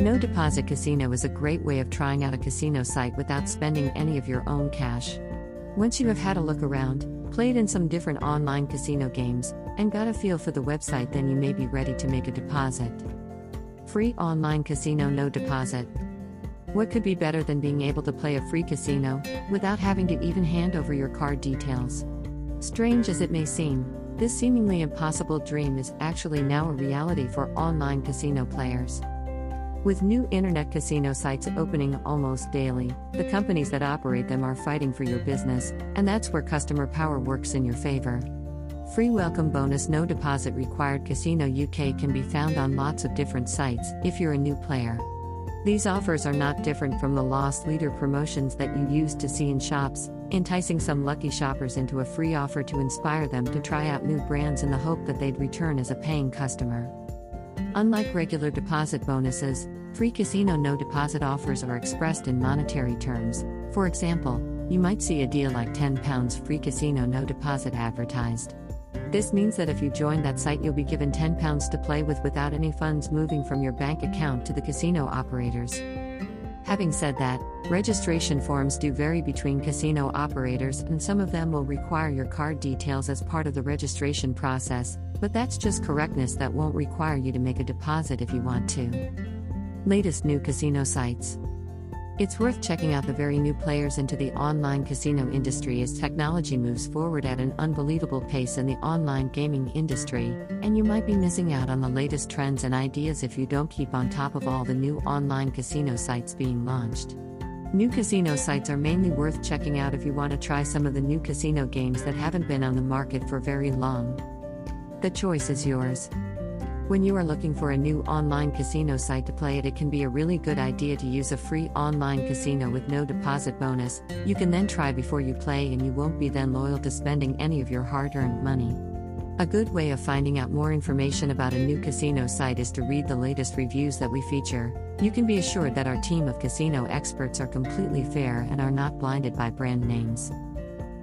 No Deposit Casino is a great way of trying out a casino site without spending any of your own cash. Once you have had a look around, played in some different online casino games, and got a feel for the website, then you may be ready to make a deposit. Free online casino no deposit. What could be better than being able to play a free casino without having to even hand over your card details? Strange as it may seem, this seemingly impossible dream is actually now a reality for online casino players. With new internet casino sites opening almost daily, the companies that operate them are fighting for your business, and that's where customer power works in your favor. Free welcome bonus no deposit required Casino UK can be found on lots of different sites if you're a new player. These offers are not different from the lost leader promotions that you used to see in shops, enticing some lucky shoppers into a free offer to inspire them to try out new brands in the hope that they'd return as a paying customer. Unlike regular deposit bonuses, free casino no deposit offers are expressed in monetary terms. For example, you might see a deal like £10 free casino no deposit advertised. This means that if you join that site, you'll be given £10 to play with without any funds moving from your bank account to the casino operators. Having said that, registration forms do vary between casino operators, and some of them will require your card details as part of the registration process, but that's just correctness that won't require you to make a deposit if you want to. Latest new casino sites. It's worth checking out the very new players into the online casino industry as technology moves forward at an unbelievable pace in the online gaming industry, and you might be missing out on the latest trends and ideas if you don't keep on top of all the new online casino sites being launched. New casino sites are mainly worth checking out if you want to try some of the new casino games that haven't been on the market for very long. The choice is yours. When you are looking for a new online casino site to play at, it can be a really good idea to use a free online casino with no deposit bonus. You can then try before you play, and you won't be then loyal to spending any of your hard earned money. A good way of finding out more information about a new casino site is to read the latest reviews that we feature. You can be assured that our team of casino experts are completely fair and are not blinded by brand names.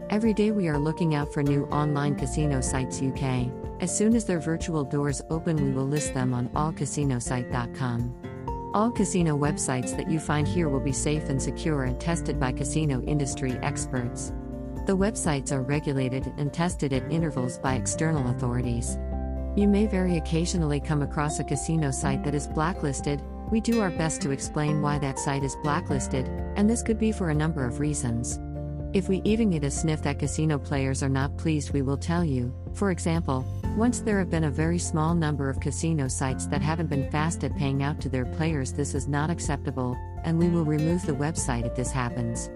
Every day we are looking out for new online casino sites UK. As soon as their virtual doors open, we will list them on allcasinosite.com. All casino websites that you find here will be safe and secure and tested by casino industry experts. The websites are regulated and tested at intervals by external authorities. You may very occasionally come across a casino site that is blacklisted. We do our best to explain why that site is blacklisted, and this could be for a number of reasons. If we even get a sniff that casino players are not pleased, we will tell you. For example, once there have been a very small number of casino sites that haven't been fast at paying out to their players, this is not acceptable, and we will remove the website if this happens.